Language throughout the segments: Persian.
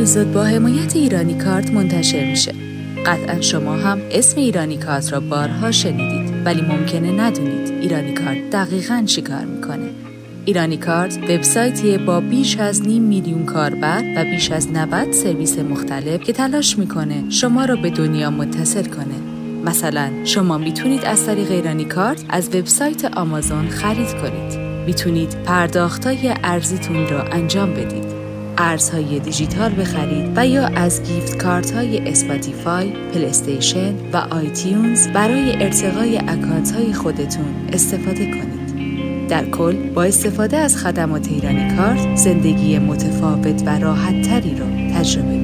اپیزود با حمایت ایرانی کارت منتشر میشه قطعا شما هم اسم ایرانی کارت را بارها شنیدید ولی ممکنه ندونید ایرانی کارت دقیقا چیکار می‌کنه ایرانی کارت وبسایتیه با بیش از نیم میلیون کاربر و بیش از 90 سرویس مختلف که تلاش می‌کنه شما را به دنیا متصل کنه. مثلا شما می‌تونید از طریق ایرانی کارت از وبسایت آمازون خرید کنید. می‌تونید پرداختای ارزیتون را انجام بدید. ارزهای دیجیتال بخرید و یا از gift card های Spotify، PlayStation و iTunes برای ارتقای اکانت های خودتون استفاده کنید. در کل با استفاده از خدمات ایرانی کارت زندگی متفاوت و راحت تری رو تجربه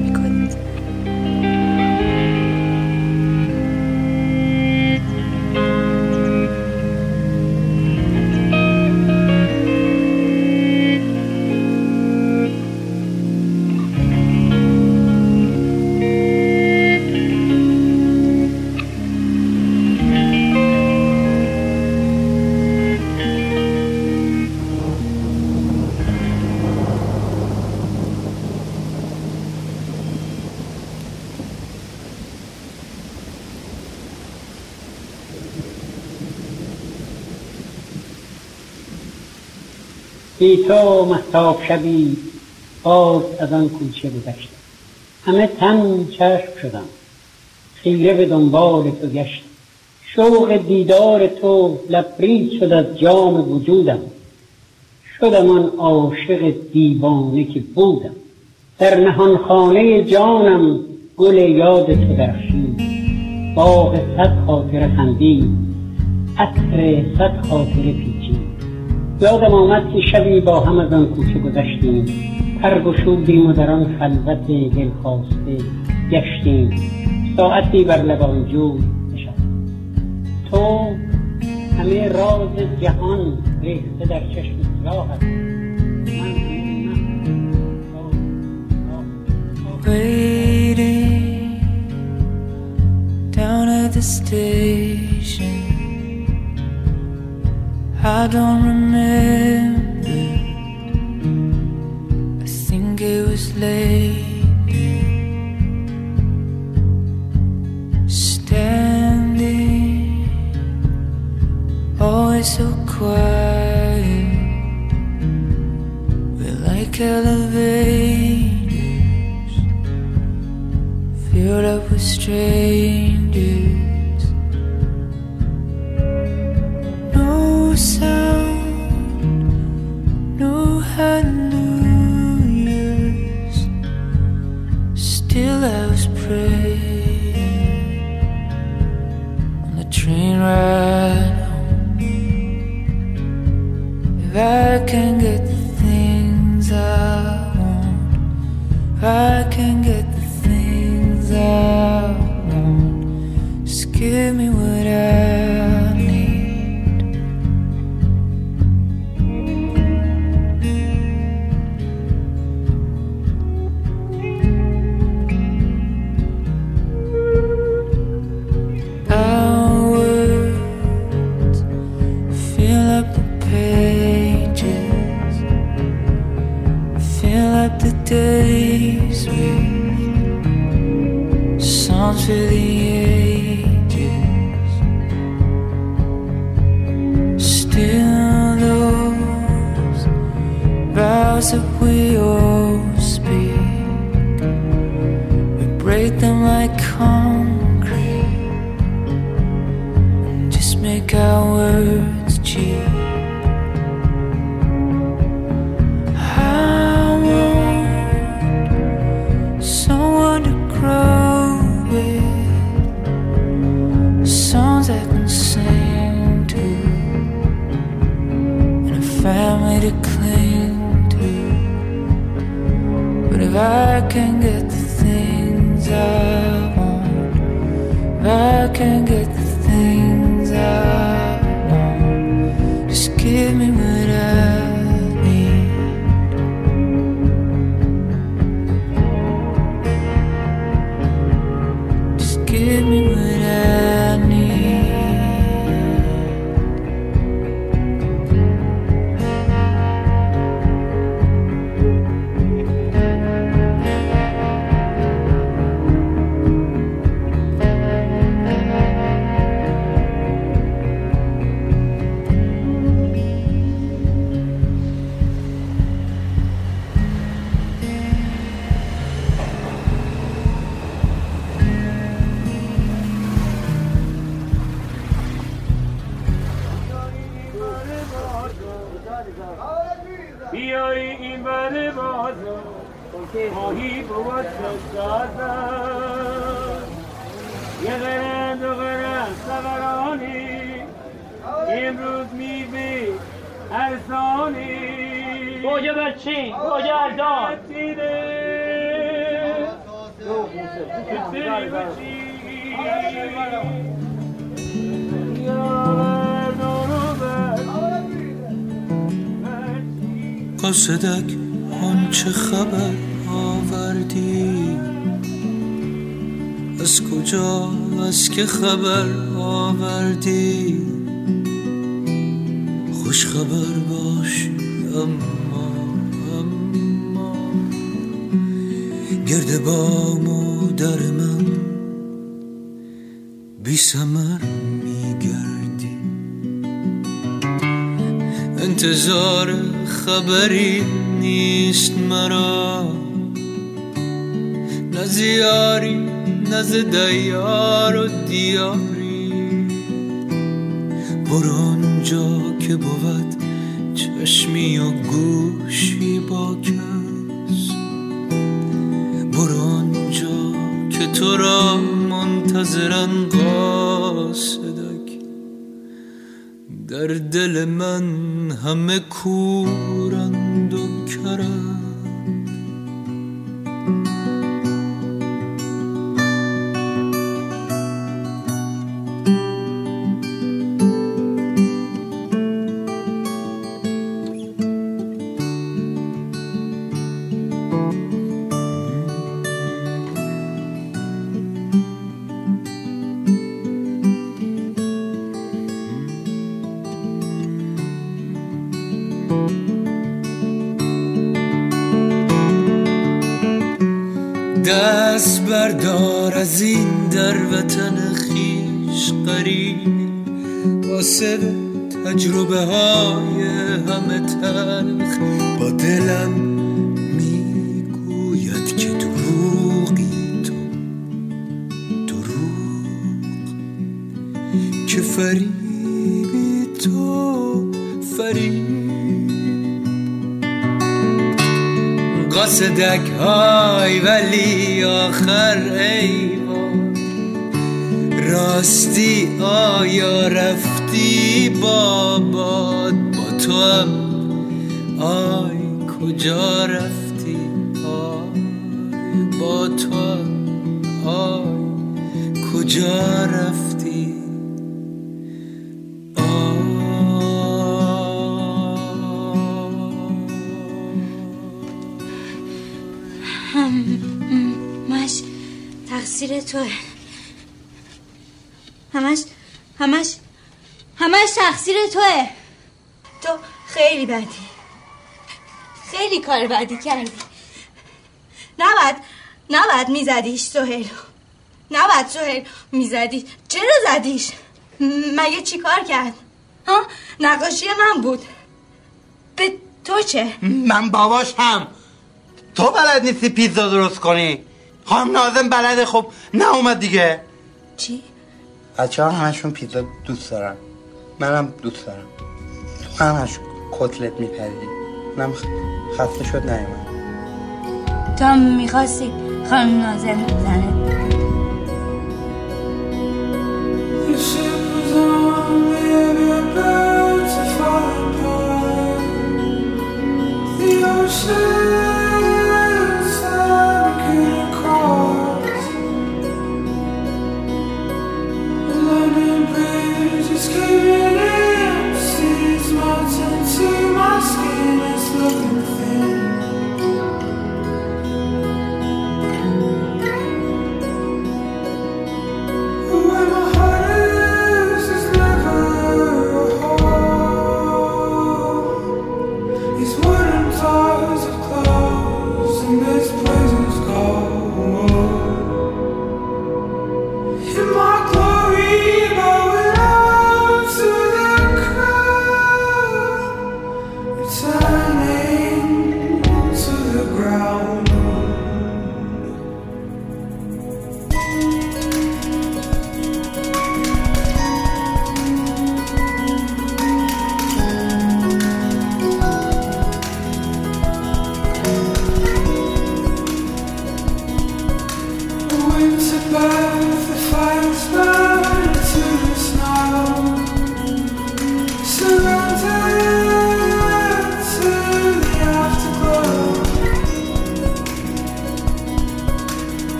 بی تو محتاب شبی باز از آن کوچه گذشتم. همه تن چشم شدم. خیره به دنبال تو گشتم. شوق دیدار تو لبریز شد از جام وجودم. شدم آن عاشق دیوانه که بودم. در نهانخانه جانم گل یاد تو درخشید باغ صد خاطر خندید. عطر صد خاطر پیچید یادم آمد که شبی با هم از آن کوچه گذشتیم. پر گشودیم و در آن خلوت دلخواسته گشتیم. ساعتی بر لبان جو تو همه راز جهان ریخته در چشم سیاهت Waiting down at the station. I don't remember. I think it was late. Standing, always so quiet. We're like elevators, filled up with strangers. No hallelujahs. Still, I was praying on the train ride home. If I can get the things I want, I can get the things I want, just give me what I که خبر آوردی. خوش خبر باشی اما اما. گرد با مادر من بی سمر میگردی. انتظار خبری نیست مرا. نه دیار و دیاری. برو آنجا که بود چشمی و گوشی با کس. برو آنجا که تو را منتظرن قاصدک در دل من همه کورند و کرند. واسه تجربه های همه تلخ با دلم می‌گوید که دروغی تو دروغ. که فریبی تو فریب. قصدک های ولی آخر ای کجا کار بدی کردی. نباید نباید میزدیش سهیل. نباید سهیل می‌زدی. چرا زدیش؟ مگه چی کار کرد؟ ها؟ نقاشی من بود. به تو چه؟ من باباش هم. تو بلد نیستی پیزا درست کنی. خانم نازم بلده. خب نه اومد دیگه. چی؟ بچه ها همشون پیزا دوست دارن. منم دوست دارم. تو همش کتلت میپریدی نم خسته شد نیومد. هم می‌خواستی خانم نازم بزنه؟ The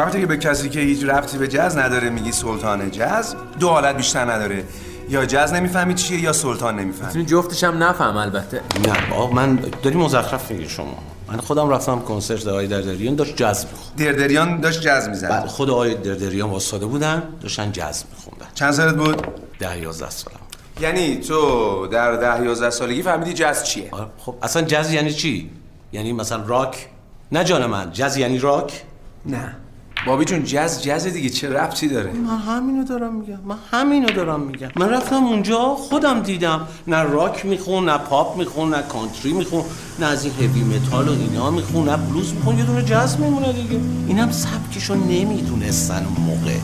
وقتی که به کسی که هیچ ربطی به جز نداره میگی سلطان جز دو حالت بیشتر نداره. یا جز نمی‌فهمی چیه یا سلطان نمی‌فهمی. می‌تونی جفتش هم نفهم البته. نه بابا من داری مزخرف میگی شما. من خودم رفتم کنسرت آقای دردریان داشت جاز می‌خوند. دردریان داشت جز می‌زد. بعد خود آقای دردریان واسطه بودن داشتن جاز میخوندن. چند سالت بود؟ ده یازده سالم. یعنی تو در ده یازده سالگی فهمیدی جز چیه؟ آره، خب اصلا جاز یعنی چی؟ یعنی مثلا راک؟ نه جان من جاز یعنی راک؟ نه. بابا جون جاز جازه دیگه چه ربطی داره؟ من همینو دارم میگم من همینو دارم میگم. من رفتم اونجا خودم دیدم. نه راک میخون نه پاپ میخون نه کانتری میخون نه از این heavy metal و اینا میخون نه بلوز میخون یه دونه جاز میمونه دیگه. اینم سبکشو نمی‌دونستن اون موقع.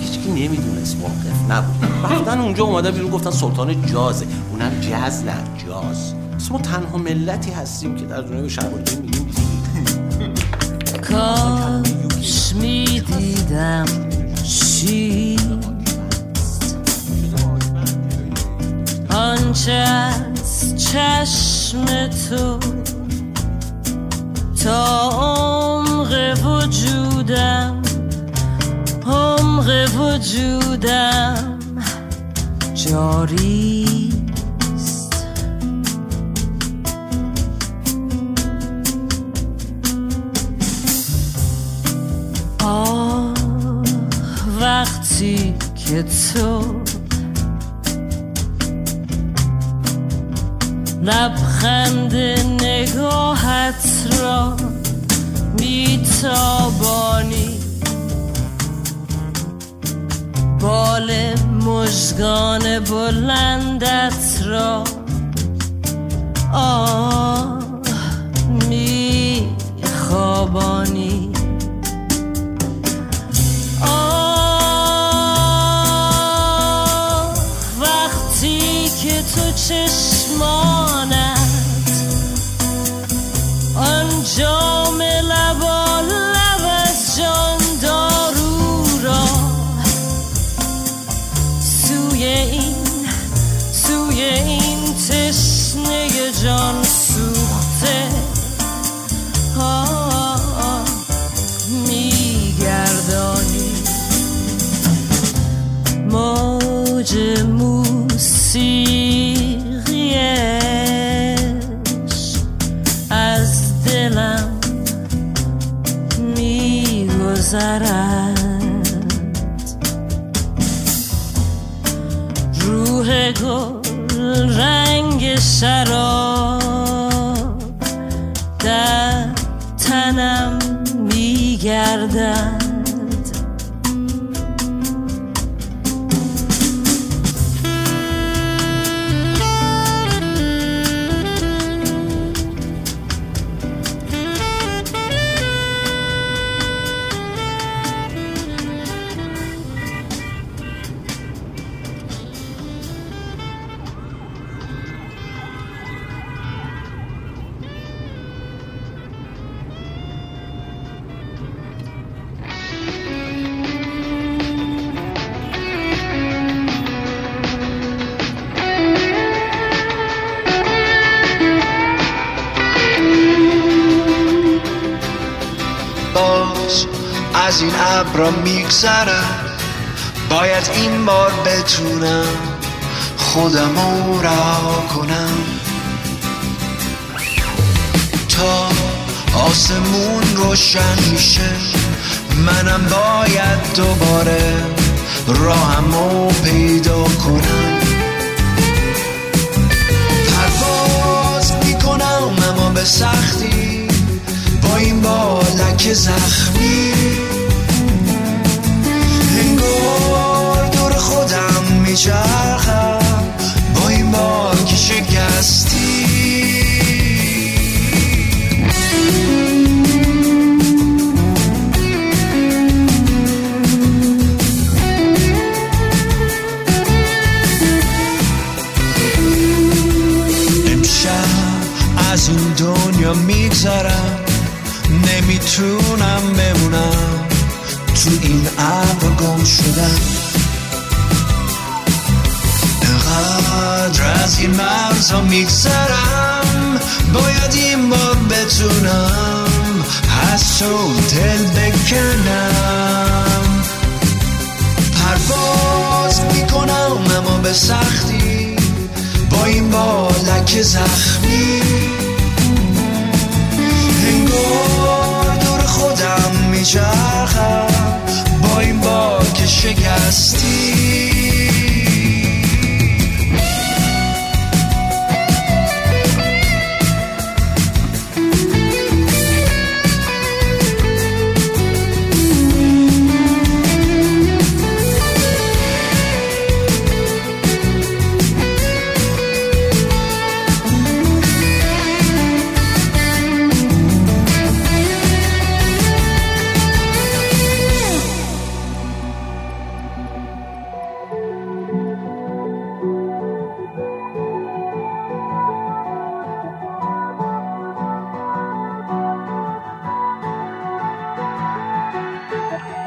هیچکی نمی‌دونست واقف نبود رفتن اونجا اومدن بیرون گفتن سلطان جازه. اونم جاز نه جاز. ما تنها ملتی هستیم که در دنیای شرقی میگیم کاش می‌دیدم چیست آنچه از چشم تو تا عمق وجودم عمق وجودم جاری وقتی که تو لبخند نگاهت را میتابانی بال مژگان بلندت را آه میخوابانی. آسمون روشن میشه. منم باید دوباره راهمو پیدا کنم. پرواز می‌کنم اما به سختی با این بالک زخمی. انگار دور خودم میچرخم. با این باک شکستی امشب دنیا میگذرم. نمی‌تونم بمونم. تو این ابر گم شدم. انقدر از این مرزا میگذرم. باید این بار بتونم از تو دل بکنم. پرواز می‌کنم اما به سختی. با این بالک زخمی. دور خودم میچرخم. با این باک شکستی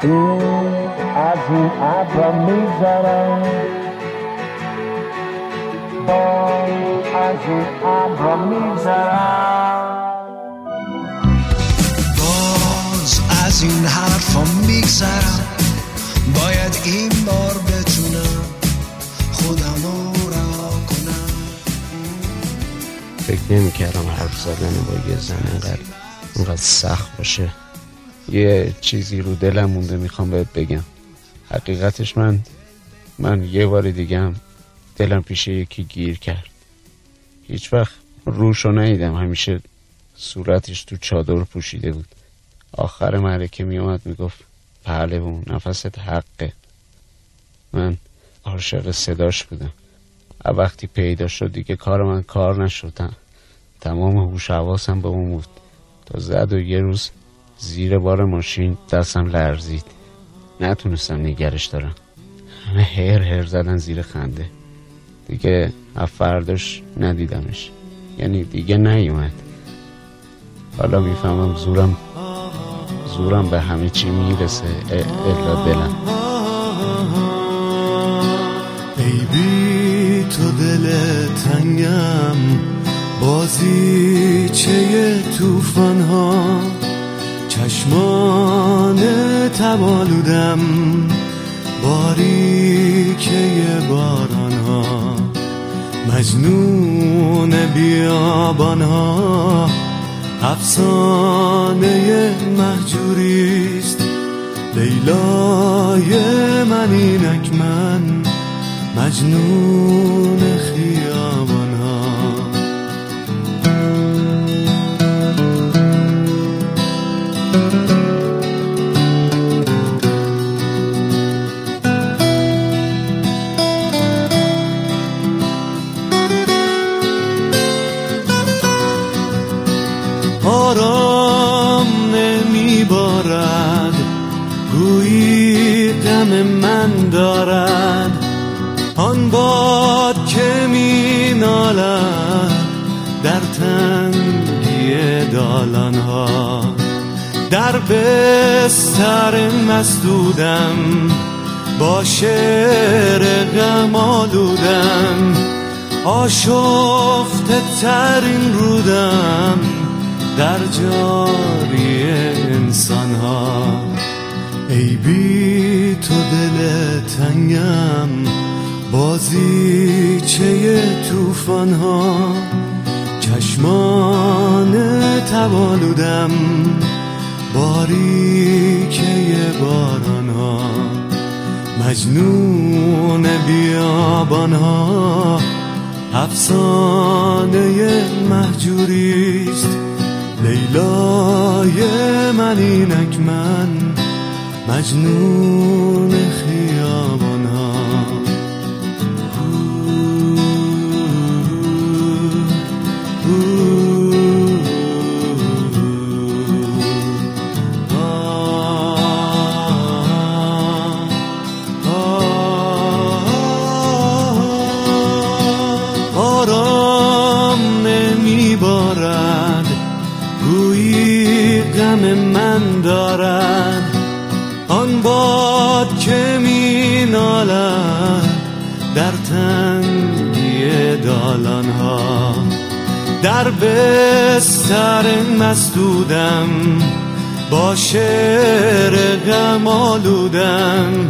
از این ابر میگذرم با از این ابر میگذرم باز از این حرفا میگذرم. باید این بار بتونم خودم را کنم. فکر نمی کردم حرف زدن با یه زن انقدر انقدر سخت باشه. یه چیزی رو دلم مونده می‌خوام بهت بگم. حقیقتش من من یه بار دیگه دلم پیش یکی گیر کرد. هیچ وقت روشو ندیدم. همیشه صورتش تو چادر پوشیده بود. آخر معرکه میومد می‌گفت پهلوون نفست حقه. من عاشق صداش بودم. وقتی پیدا شد دیگه کار من کار نشد. تمام هوش حواسم به اون بود. تا زد و یه روز زیر بار ماشین دستم لرزید. نتونستم نگرش دارم. همه هر هر زدن زیر خنده. دیگه فرداش ندیدمش. یعنی دیگه نیومد. حالا می‌فهمم زورم زورم به همه چی می‌رسه. الا دلم. ای بی تو دل تنگم. بازی چه توفان ها چشمان تبالودم باریکه باران ها مجنون بیابان ها افسانه محجوریست. لیلای من اینک من. مجنون خیابان. تنگی دالان ها در بستر مسدودم با شعر غم آلودم. آشفته ترین رودم در جاری انسان ها ای بی تو دل تنگم بازی چه توفان ها چشمان تولدم باریکه باران ها مجنون بیابان ها افسانه محجوریست. لیلای من اینک من مجنون من دارد آن باد که می نالد در تنگی دالان ها در بستر مسدودم با شعر غم آلودم.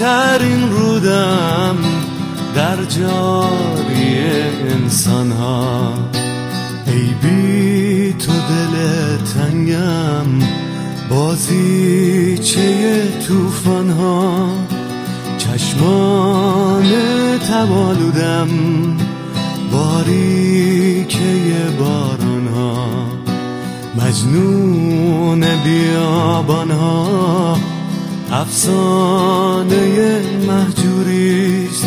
ترین رودم در جاری انسان ها ای بی تو دل تنگم. بازیچه توفان ها چشمان تبالودم. باریکه باران ها مجنون بیابان ها افسانه محجوریست.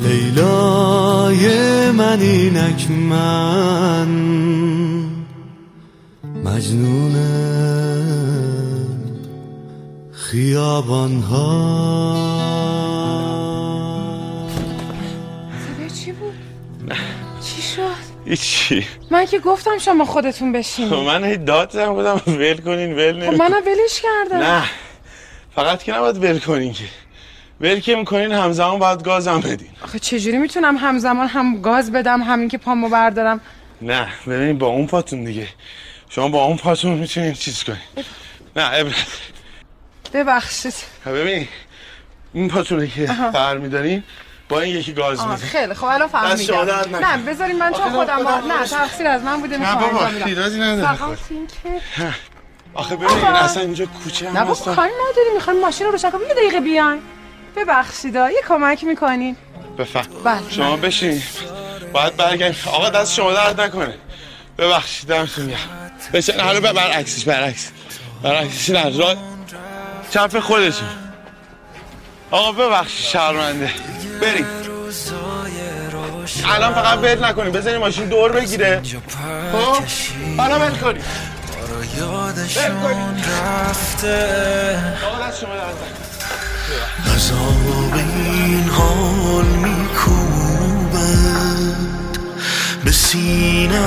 لیلای من اینک من. مجنون خیابان ها صدای چی بود؟ چی شد؟ هیچی. من که گفتم شما خودتون بشینید. من هی داد زدم بودم. ول کنین ول خب نمی منم ولش کردم. نه. فقط که نباید ول کنین که. ول که می‌کنین همزمان باید گازم بدین. آخه چجوری می‌تونم همزمان هم گاز بدم همین که پامو بردارم؟ نه ببینین با اون پاتون دیگه. شما با اون پاتون می‌تونین چیز کنین نه عبرت ببخشید ببین این پاتونه که. فر میدارین با این یکی گاز میدین خیلی خب الان فهمیدم. نه بذارین من چون خودم با... نه. تقصیر از من بوده نه بابا،. ایرادی نداره. فقط این که آخه ببین. اصلا اینجا کوچه هم نه بابا. کاری نداری می‌خوایم ماشین رو روشن کنیم یه دقیقه بیاین ببخشیدا یه کمک می‌کنین بفهم بله. شما بشین باید برگردیم آقا دست شما درد نکنه ببخشید دمتون گرم بشین حالا بر- برعکسش برعکس. برعکسش نه را چپ خودتون آقا ببخشید شرمنده. بریم. الان فقط ول نکنیم بزنیم ماشین دور بگیره. خب؟ حالا ول کنیم. یادشون رفته. عذاب این حال میکوبد به سینم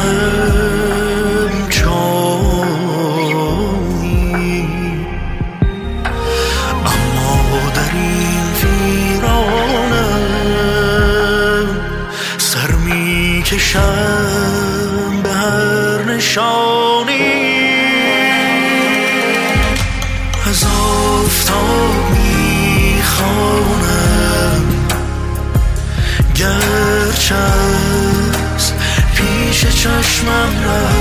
چایی اما در این ویرانم سر می‌کشم به هر نشانی. از آفتاب می‌خوانم. گرچه از پیش چشمم رفت.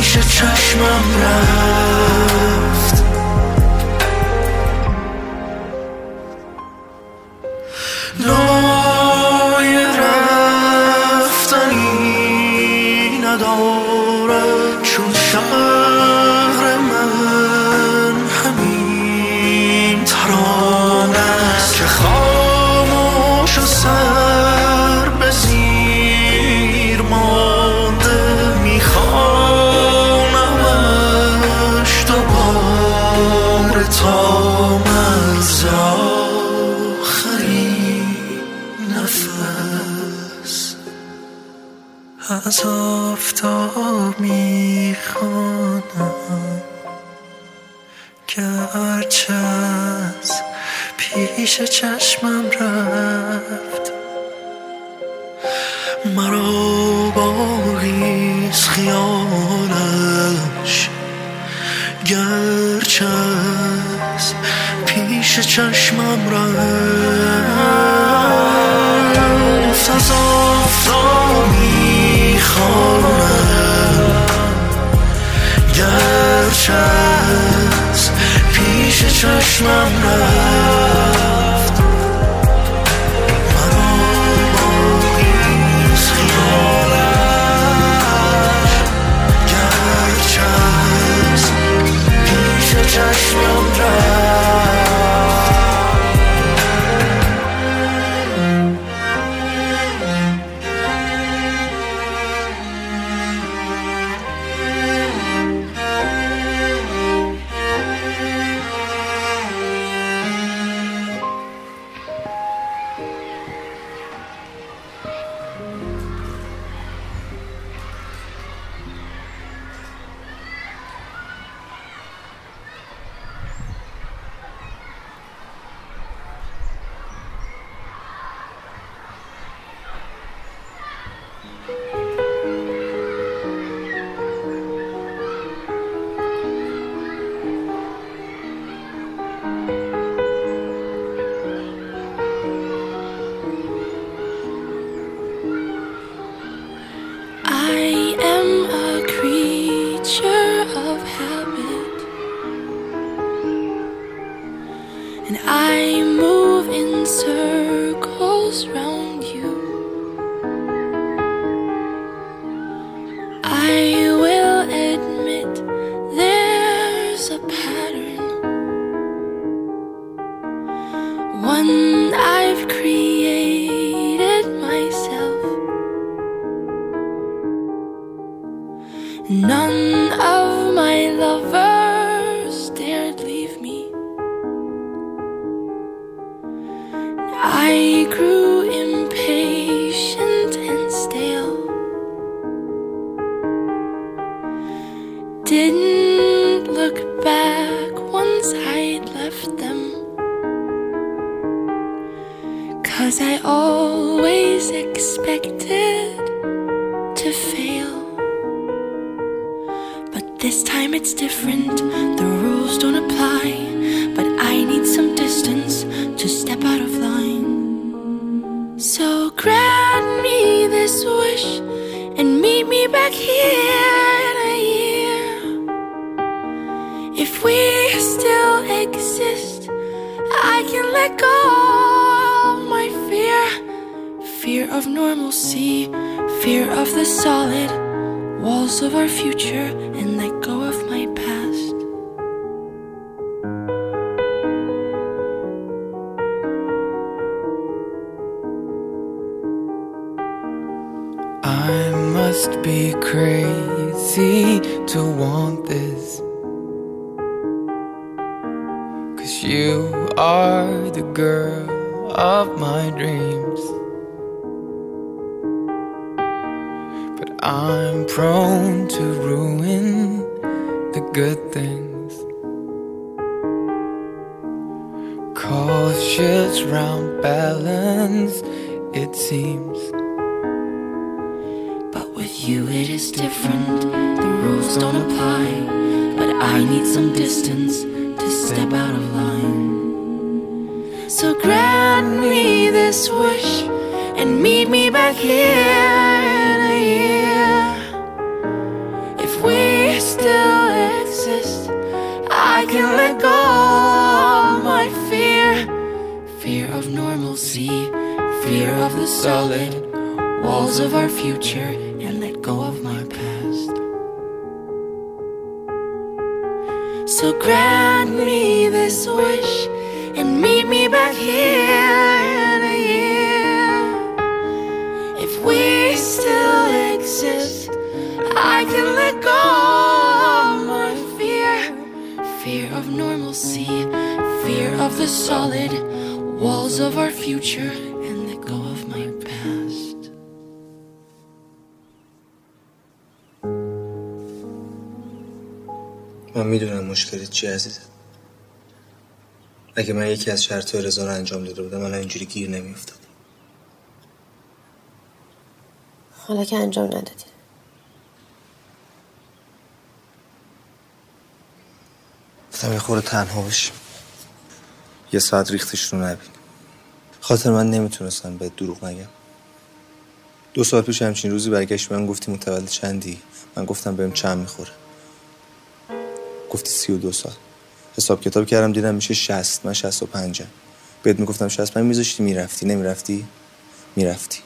پیش چشمم رفت. Must be crazy to want this. Cause you are the girl of my dreams. But I'm prone to ruin the good things. Cautious round balance, it seems. You it is different. The rules don't apply. But I need some distance to step out of line. So grant me this wish and meet me back here in a year. If we still exist, I can let go of my fear. Fear of normalcy, fear of the solid walls of our future, مشکلت چی عزیزم؟ اگه من یکی از شرط رضا رو انجام داده بودم من اینجوری گیر نمیافتادم. حالا که انجام ندادی. گفتم یه خورده تنها باشیم یه ساعت ریختش رو نبینیم. خاطر من نمی‌تونستم به دروغ نگم. دو سال پیش همچین روزی برگشت من گفتی متولد چندی؟ من گفتم بهم چند می‌خوره. گفتی سی و دو سال. حساب کتاب کردم دیدم میشه شست من شست و پنجم بهت می‌گفتم شست من میذاشتی می‌رفتی نمی‌رفتی؟ می‌رفتی.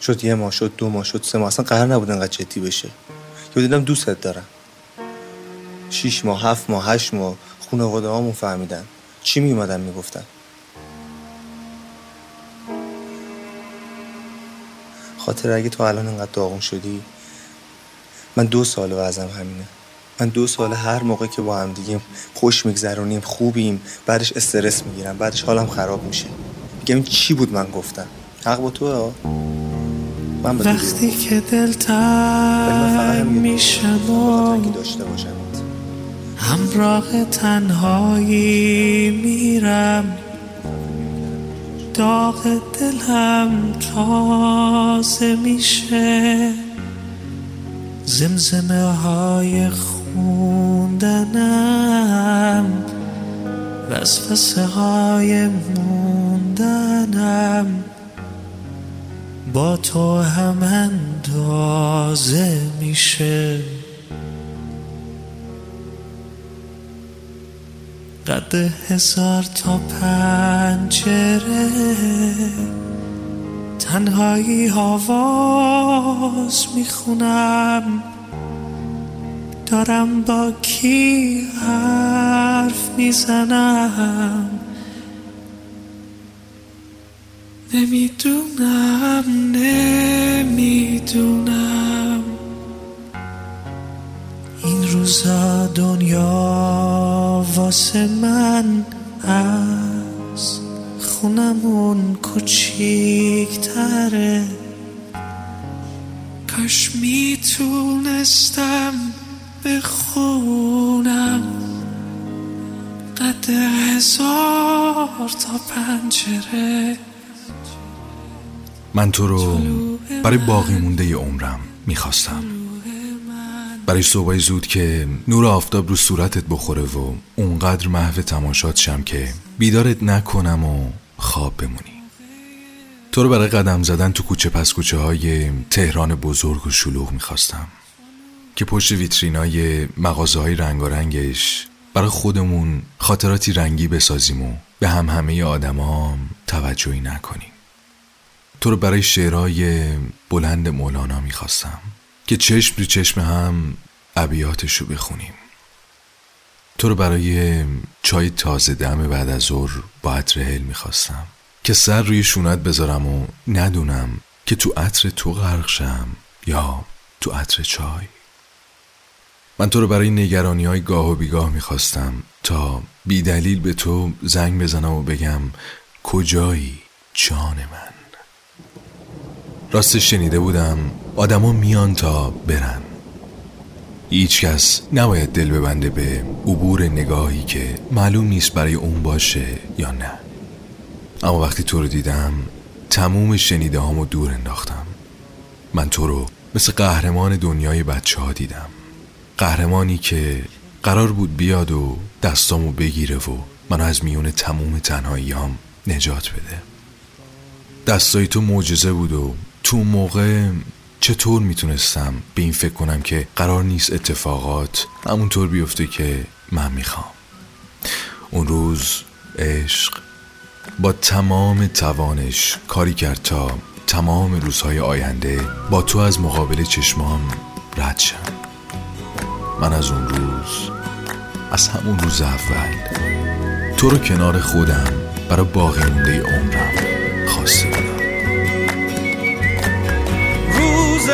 شد یه ماه شد دو ماه شد سه ماه. اصلا قرار نبود انقدر جدی بشه. یا دیدم دوستت دارم. شیش ماه هفت ماه هشت ماه. خانواده هامون فهمیدن. چی میومدن می‌گفتن؟ خاطر اگه تو الان انقدر داغون شدی من دو سال وضعم همینه. من دو سال هر موقع که با هم دیگه خوش میگذرونیم خوبیم بعدش استرس می‌گیرم بعدش حالم خراب میشه. میگم چی بود من گفتم؟ حق با تو من وقتی که دل تنگ میشم و داشته باشم. همراه تنهایی میرم. داغ دلم تازه میشه. زمزمه های خوندنم وسوسه های موندنم با تو هم اندازه میشه. قد هزار تا پنجره تنهایی آواز می‌خونم. دارم با کی حرف می‌زنم؟ نمی‌دونم نمی‌دونم. این روزا دنیا واسه من از خونمون کوچیکتره. کاش می‌تونستم بخونم قد هزار تا پنجره. من تو رو برای باقی مونده عمرم می‌خواستم. برای صبحای زود که نور آفتاب رو صورتت بخوره و اونقدر محو تماشات شم که بیدارت نکنم و خواب بمونی. تو رو برای قدم زدن تو کوچه پس کوچه های تهران بزرگ و شلوغ می‌خواستم. که پشت ویترینای مغازه های رنگارنگش برای خودمون خاطراتی رنگی بسازیم و به هم همه آدمام توجهی نکنیم. تو رو برای شعرهای بلند مولانا می‌خواستم که چشم رو چشم هم ابیاتش رو بخونیم. تو رو برای چای تازه دم بعد از ظهر با عطر هل می‌خواستم که سر روی شونت بذارم و ندونم که تو عطر تو غرق شم یا تو عطر چای. من تو رو برای نگرانی های گاه و بیگاه می‌خواستم تا بی دلیل به تو زنگ بزنم و بگم کجایی جان من؟ راستش شنیده بودم آدما میان تا برن. هیچ کس نباید دل ببنده به عبور نگاهی که معلوم نیست برای اون باشه یا نه. اما وقتی تو رو دیدم تموم شنیده هامو دور انداختم. من تو رو مثل قهرمان دنیای بچه ها دیدم. قهرمانی که قرار بود بیاد و دستامو بگیره و منو از میون تموم تنهاییام نجات بده. دستای تو معجزه بود و تو موقع چطور می‌تونستم به این فکر کنم که قرار نیست اتفاقات همونطور بیفته که من می‌خوام؟ اون روز عشق با تمام توانش کاری کرد تا تمام روزهای آینده با تو از مقابل چشمام رد شم. من از اون روز از همون روز اول تو رو کنار خودم برای باقی مونده عمرم خواسته بودم روز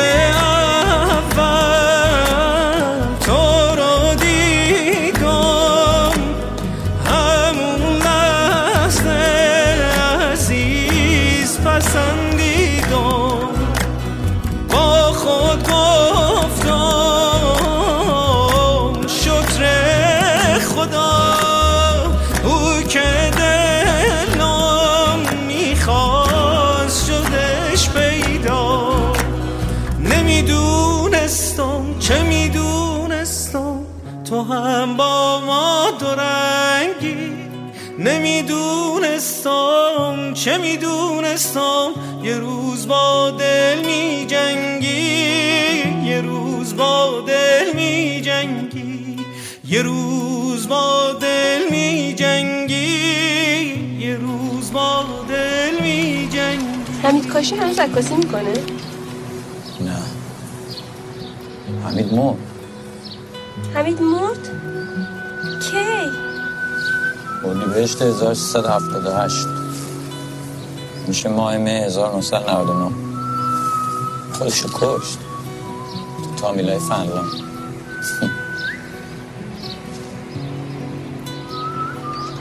نمی‌دونستم چه می‌دونستم؟ یه روز با دل می جنگی یه روز با دل می جنگی یه روز با دل می جنگی یه روز با دل می جنگی حمید کاشی هنوز عکاسی می‌کنه؟ نه. حمید مرد. حمید مرد؟ اردیبهشت 1378 میشه ماه مه 1999 خودشو کشت. تو تامیلای فنلان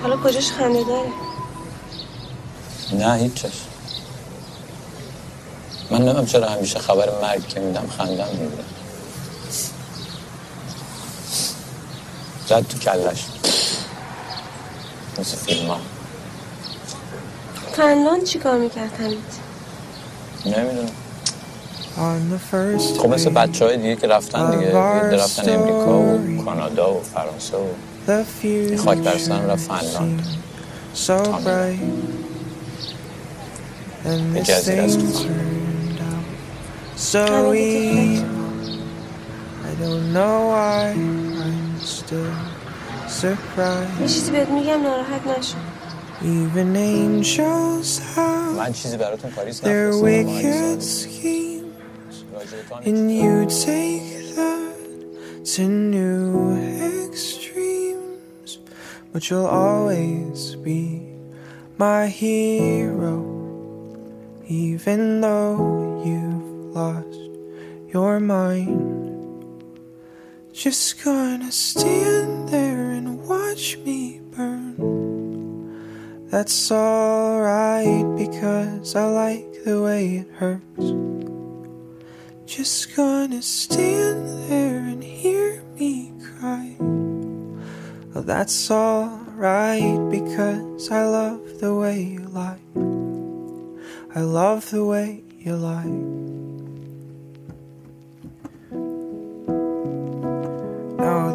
حالا کجاش خنده داره؟ نه هیچش من نمیم چرا همیشه خبر مرگ که میدم خندم می‌گیره. زد تو کلش. مثل فیلم ها فنلان چی کار می‌کرد حمید؟ نمی‌دونم. On the first خب مثل بچه های دیگه که رفتن دیگه of our یه رفتن امریکا و کانادا و فرانسه و the این خاک برسن رفت فنلاند so bright. And یه this جزیره است thing تو خاک. turned out so evil. I don't know why I'm still یه surprised چیزی بهت میگم ناراحت نشو even angels have من چیزی براتون پاریس their نفرستادم wicked schemes and you take that to new extremes but you'll always be my hero even though you've lost your mind just gonna stand there and watch me burn that's alright because I like the way it hurts. Just gonna stand there and hear me cry. Well, that's alright because I love the way you lie. I love the way you lie.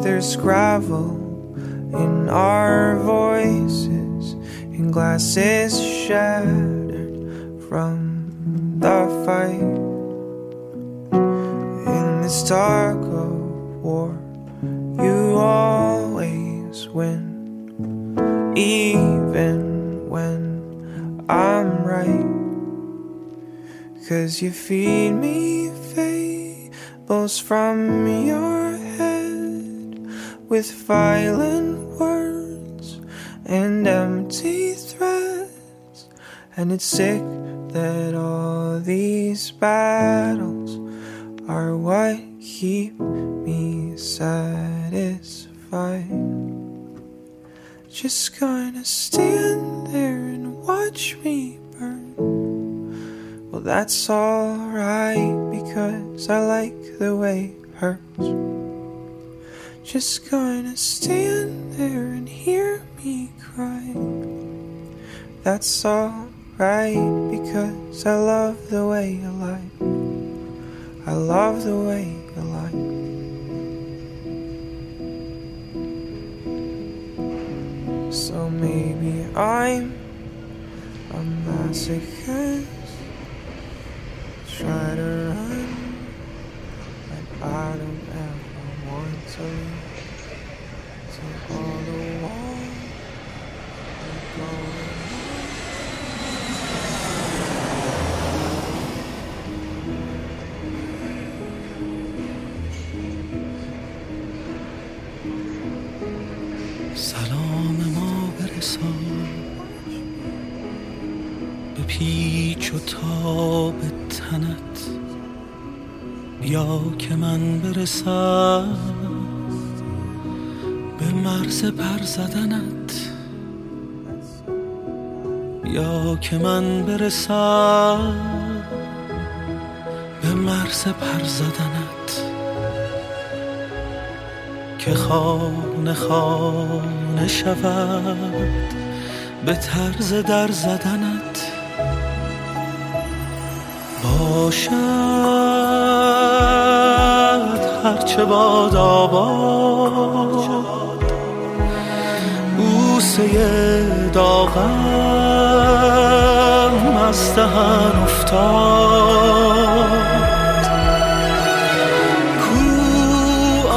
There's gravel in our voices and glasses shattered from the fight. In this tug of war, you always win, even when I'm right. Cause you feed me fables from your with violent words and empty threats. And it's sick that all these battles are what keep me satisfied. Just gonna stand there and watch me burn. Well, that's alright because I like the way it hurts. Just gonna stand there and hear me cry. That's alright because I love the way you lie. I love the way you lie. So maybe I'm a masochist. Try to run, but I don't سلام ما برسان. به پیچ و تاب تنت. بیا که من برسم. مرز پر زدنت. بیا که من برسم به مرز پر زدنت. که خانه خانه شود به طرز در زدنت. باشد هرچه باد آباد بوسه داغم از دهن افتاد. کو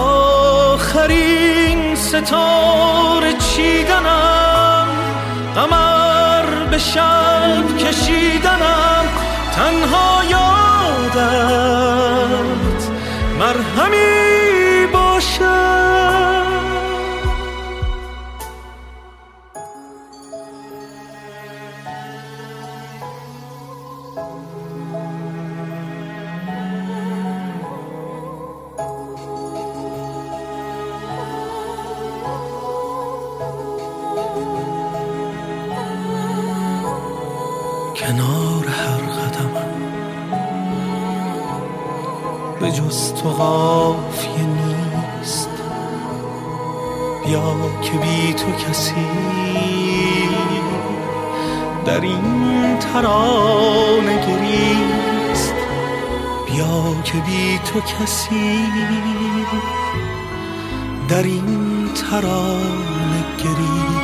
آخرین ستاره چیدنم؟ قمر به شب کشیدنم. تنها یادت مرهمی قافیه نیست. بیا که بی تو کسی در این ترانه گریست. بیا که بی تو کسی در این ترانه گریست.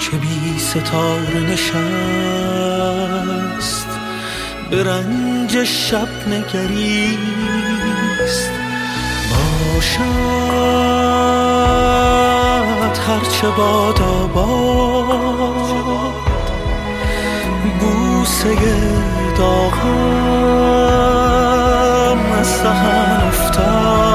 که بی ستاره نشست. به رنج شب نگریست. باشد هرچه باد آباد. بوسه داغم از دهن افتاد.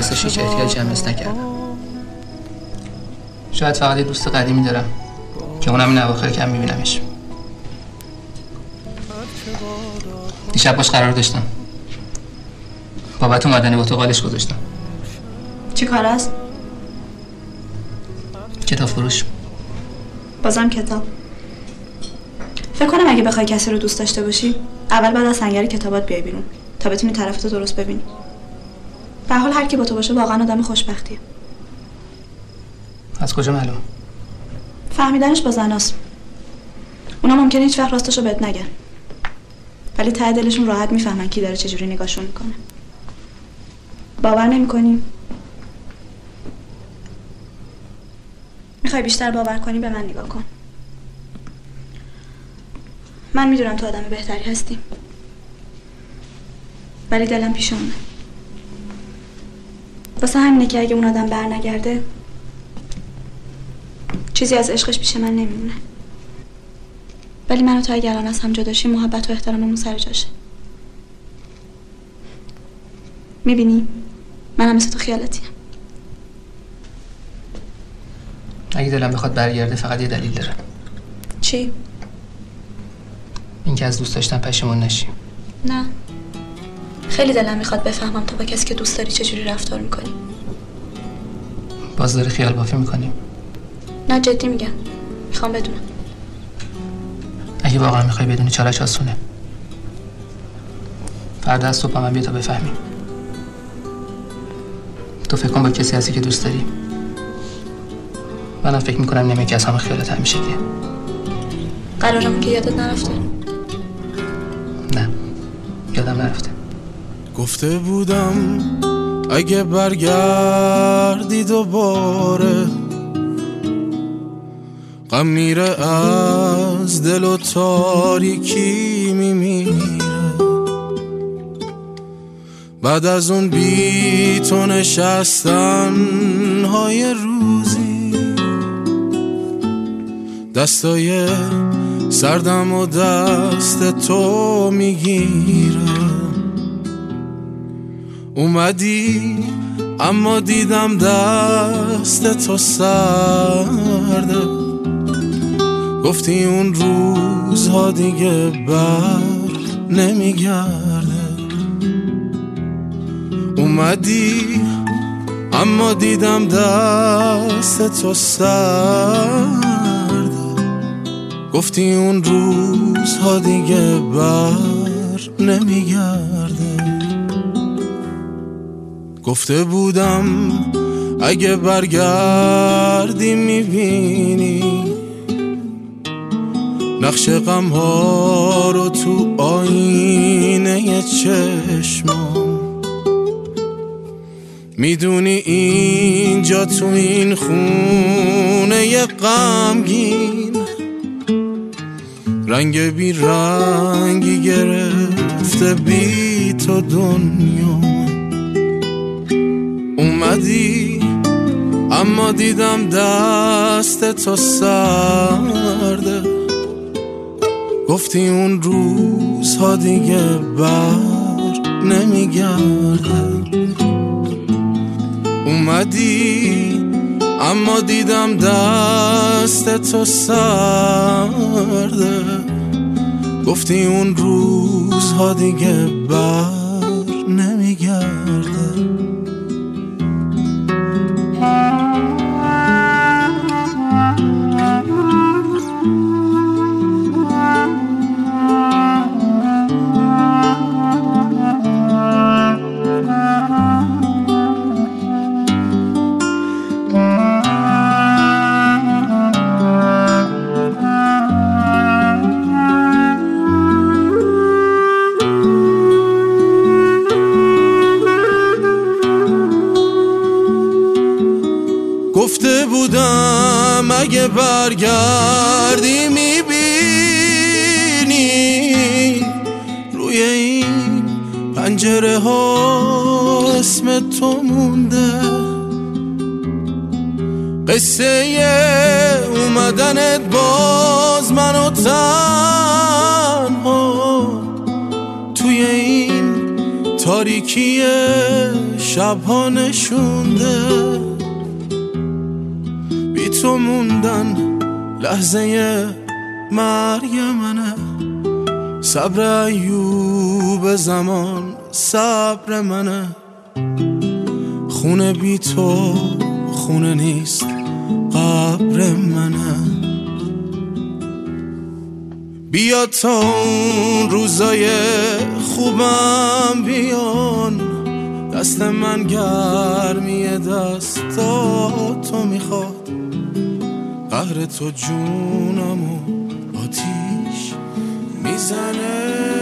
راستش هیچ احتیاجی هم حس نکردم. شاید فقط یه دوست قدیمی دارم که اونم این اواخر کم میبینمش. دیشب باش قرار داشتم. بابت اومدنی با تو قالش گذاشتم. چی کار است؟ کتاب فروش. بازم کتاب. فکر کنم اگه بخوای کسی رو دوست داشته باشی اول بعد از سنگر کتابات بیای بیرون تا بتونی طرفتو درست ببینی. حال هر کی با تو باشه واقعا آدم خوشبختیه. از کجا معلوم فهمیدنش با زناست اونا ممکنه هیچ وقت راستشو بهت نگن. ولی ته دلشون راحت می‌فهمن کی داره چجوری نگاهشون می‌کنه. باور نمی‌کنی؟ می‌خوای بیشتر باور کنی به من نگاه کن. من می‌دونم تو آدم بهتری هستی. ولی دلم پیش اونه واسه همینه که اگه اون آدم بر نگرده چیزی از عشقش پیش من نمیمونه. ولی من و تو اگر از هم جدا شیم محبت و احتراممون سر جاشه. می‌بینی؟ منم مثل تو خیالتیم اگه دلم بخواد برگرده فقط یه دلیل داره چی؟ اینکه از دوست داشتن پشیمون نشی نه. خیلی دلم می‌خواد بفهمم تو با کسی که دوست داری چجوری رفتار می‌کنی. باز داری خیال بافی می‌کنیم نه جدی میگم. می‌خوام بدونم. اگه واقعا می‌خوای بدونی چالش آسونه. فردا از صبح با من بیا تا بفهمی. تو فکر کن با کسی هستی که دوست داری. منم فکر می‌کنم نمی که از همه خیالت همیشه دیه قرارمون که یادت نرفته. نه. یادم نرفته. گفته بودم اگه برگردی دوباره غم میره از دل و تاریکی میمیره. بعد از اون بی تو نشستن های روزی. دستای سردم و دست تو می‌گیره اومدی اما دیدم دست تو سرده. گفتی اون روزها دیگه بر نمیگرده. اومدی اما دیدم دست تو سرده. گفتی اون روزها دیگه بر نمیگرده. گفته بودم اگه برگردی می‌بینی. نقش غم ها رو تو آینه چشمام. می‌دونی اینجا تو این خونه غمگین. رنگ بی رنگی گرفته بی تو دنیا. اومدی اما دیدم دست تو سرده. گفتی اون روزها دیگه بر نمیگرده. اومدی اما دیدم دست تو سرده. گفتی اون روزها دیگه بر نمیگرده. بودم اگه برگردی می‌بینی. روی این پنجره ها اسم تو مونده. قصه اومدنت باز منو تنها. توی این تاریکی شبها نشونده. تو موندن لحظه مرگ منه. صبر ایوب زمان صبر منه. خونه بی تو خونه نیست قبر منه. بیا تا اون روزای خوبم بیان. دست من گرمی دستا تو می‌خواد قهر تو جونمو آتیش می‌زنه.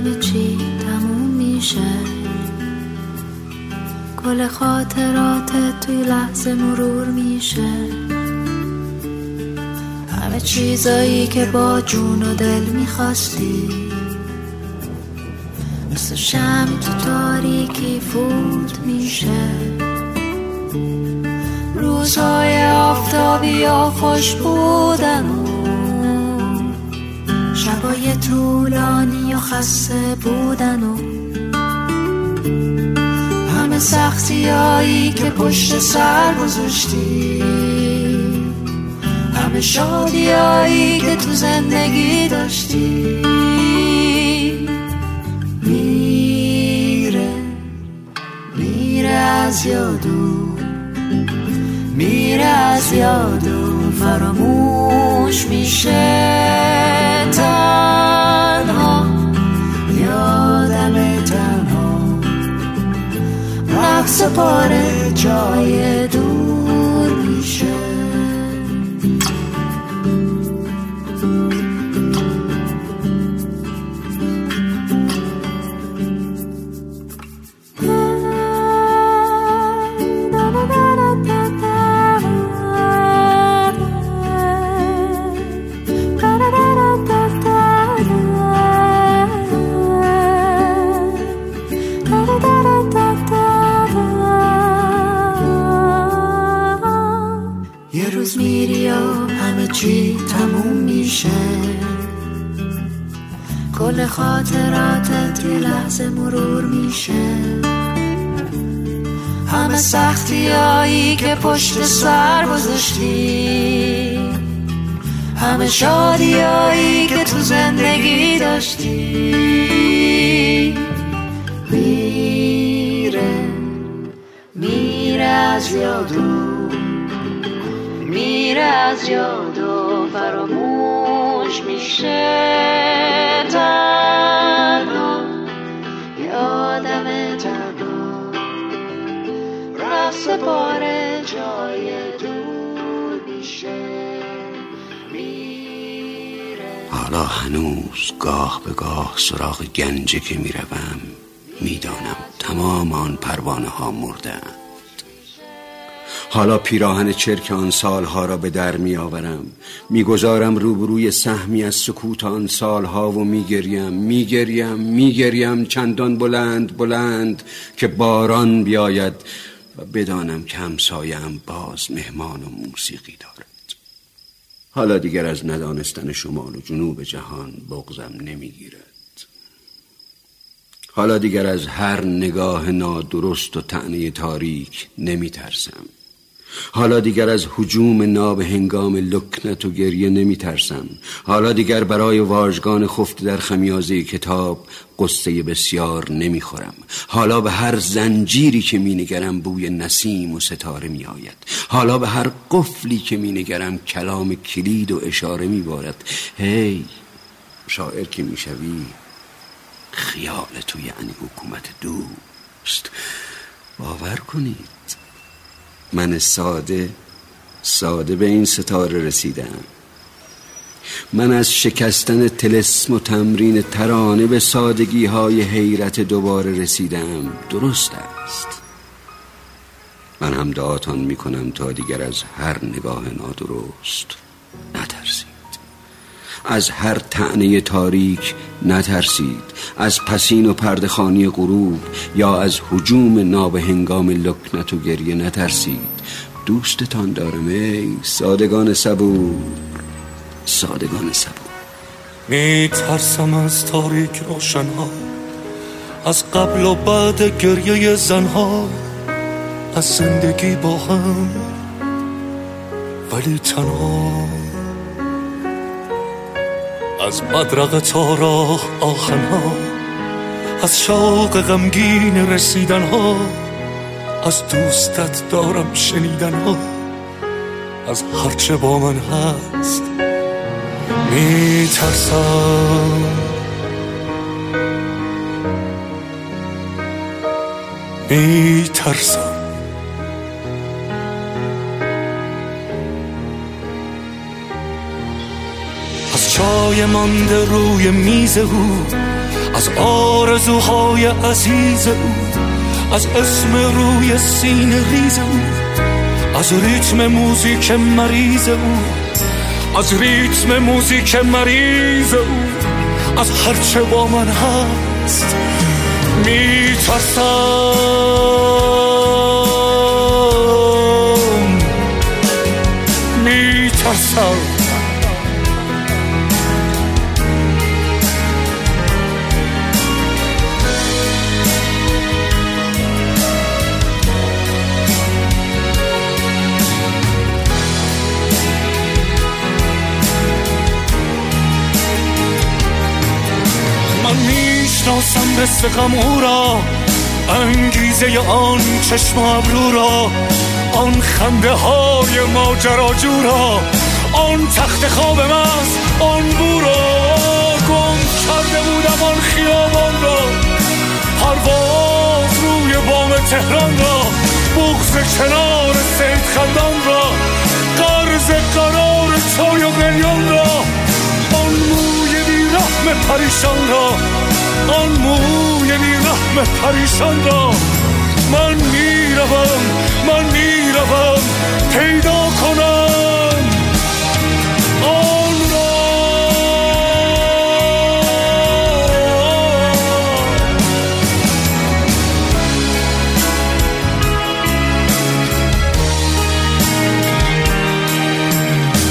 همه چی تموم میشه. کل خاطرات توی لحظه مرور میشه. همه چیزایی که با جون و دل می‌خواستی. مثل شم تو تاریکی فوت میشه. روزهای آفتابی و خوش بودن شبای طولانی و خسته بودن و همه سختیایی که پشت سر گذاشتی. همه شادیایی که تو زندگی داشتی. میره میره از یادو. میره از یادو. فراموش میشه. تنها یادم تنها. رقص پاره جای دور کل خاطراتت یه لحظه مرور میشه. همه سختی هایی که پشت سر گذاشتی. همه شادی هایی که تو زندگی داشتی. میره میره از یادو میره از یادو فراموش میشه. سپاره. جای دور میشه. حالا هنوز گاه به گاه سراغ گنجه که می‌روم می‌دانم تمام آن پروانه ها مردند حالا پیراهن چرک آن سالها را به در می آورم می‌گذارم روبروی سهمی از سکوت آن سالها و میگریم میگریم میگریم چندان بلند بلند که باران بیاید. و بدانم که همسایم باز مهمان و موسیقی دارد. حالا دیگر از ندانستن شمال و جنوب جهان بغزم نمی‌گیرد. حالا دیگر از هر نگاه نادرست و تعنی تاریک نمی ترسم حالا دیگر از حجوم ناب هنگام لکنت و گریه نمی ترسم حالا دیگر برای واژگان خفته در خمیازه کتاب قصه بسیار نمی خورم حالا به هر زنجیری که می نگرم بوی نسیم و ستاره می آید حالا به هر قفلی که می نگرم کلام کلید و اشاره می بارد هی شاعر که می شوی خیال تو یعنی حکومت دوست. باور کنید من ساده ساده به این ستاره رسیدم. من از شکستن تلسم و تمرین ترانه به سادگی های حیرت دوباره رسیدم. درست است. من هم دعاتان می کنم تا دیگر از هر نگاه نادرست نترسید. از هر تعنی تاریک نترسید. از پسین و پردخانی غروب یا از حجوم ناب هنگام لکنت و گریه نترسید. دوستتان دارم ای سادگان صبور. سادگان صبور می ترسم از تاریک روشنها از قبل و بعد گریه زنها از زندگی با هم ولی تنها. از مدرق تا راه آخنها از شوق غمگین رسیدنها از دوستت دارم شنیدنها از هرچه با من هست. می ترسم می ترسم از چای مانده روی میز او از آرزوهای عزیز او از اسم روی سین ریز او از ریتم موزیک مریض او. از ریتم موزیک مریض او از هرچه با من هست. می ترسم می‌شناسم مثل غم او را انگیزه آن چشم ابرو را آن خنده های ماجراجو را آن تخت خواب مست آن بو را گم کرده بودم آن خیابان را. پرواز روی بام تهران را بغز کنار سید خندان را قرض قرار چای و قلیان را آن موی بی رحم پریشان را. آن موی بی رحم پریشان را من می‌روم من می‌روم پیدا کنم. آن را.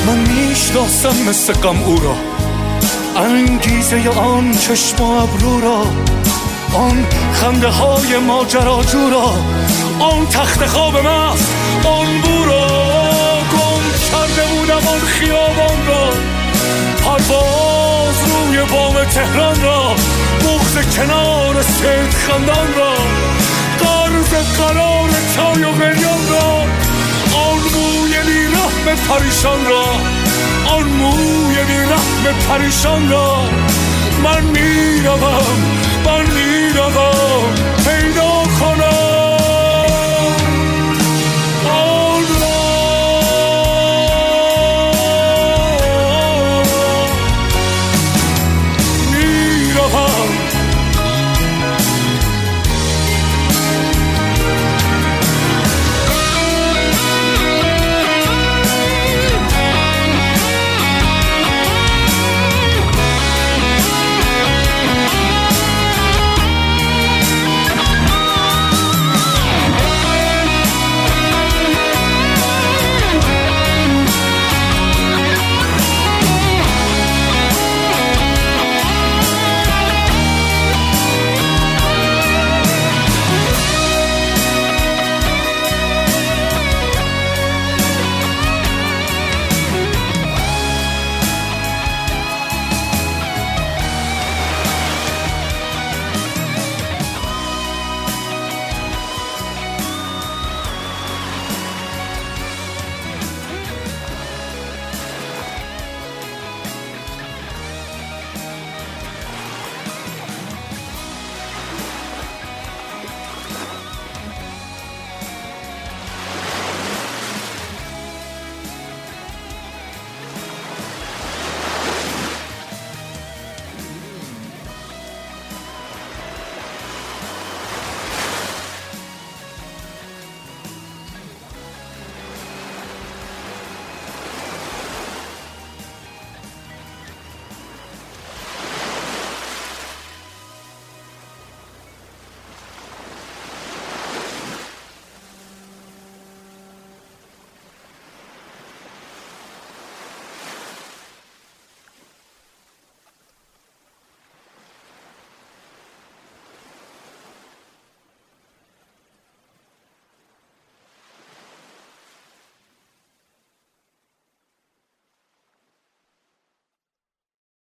من می‌شناسم مثل غم او را. انگیزه آن چشم و ابرو را آن خنده های ماجراجو را آن تخت خواب مست آن بو را گم کرده بودم آن خیابان را. پرواز روی بام تهران را بغز کنار سید خندان را. قرض قرار چای و قلیان را آن موی بیرحم پریشان را. آن موی بیرحم پریشان را من می‌روم من می‌روم.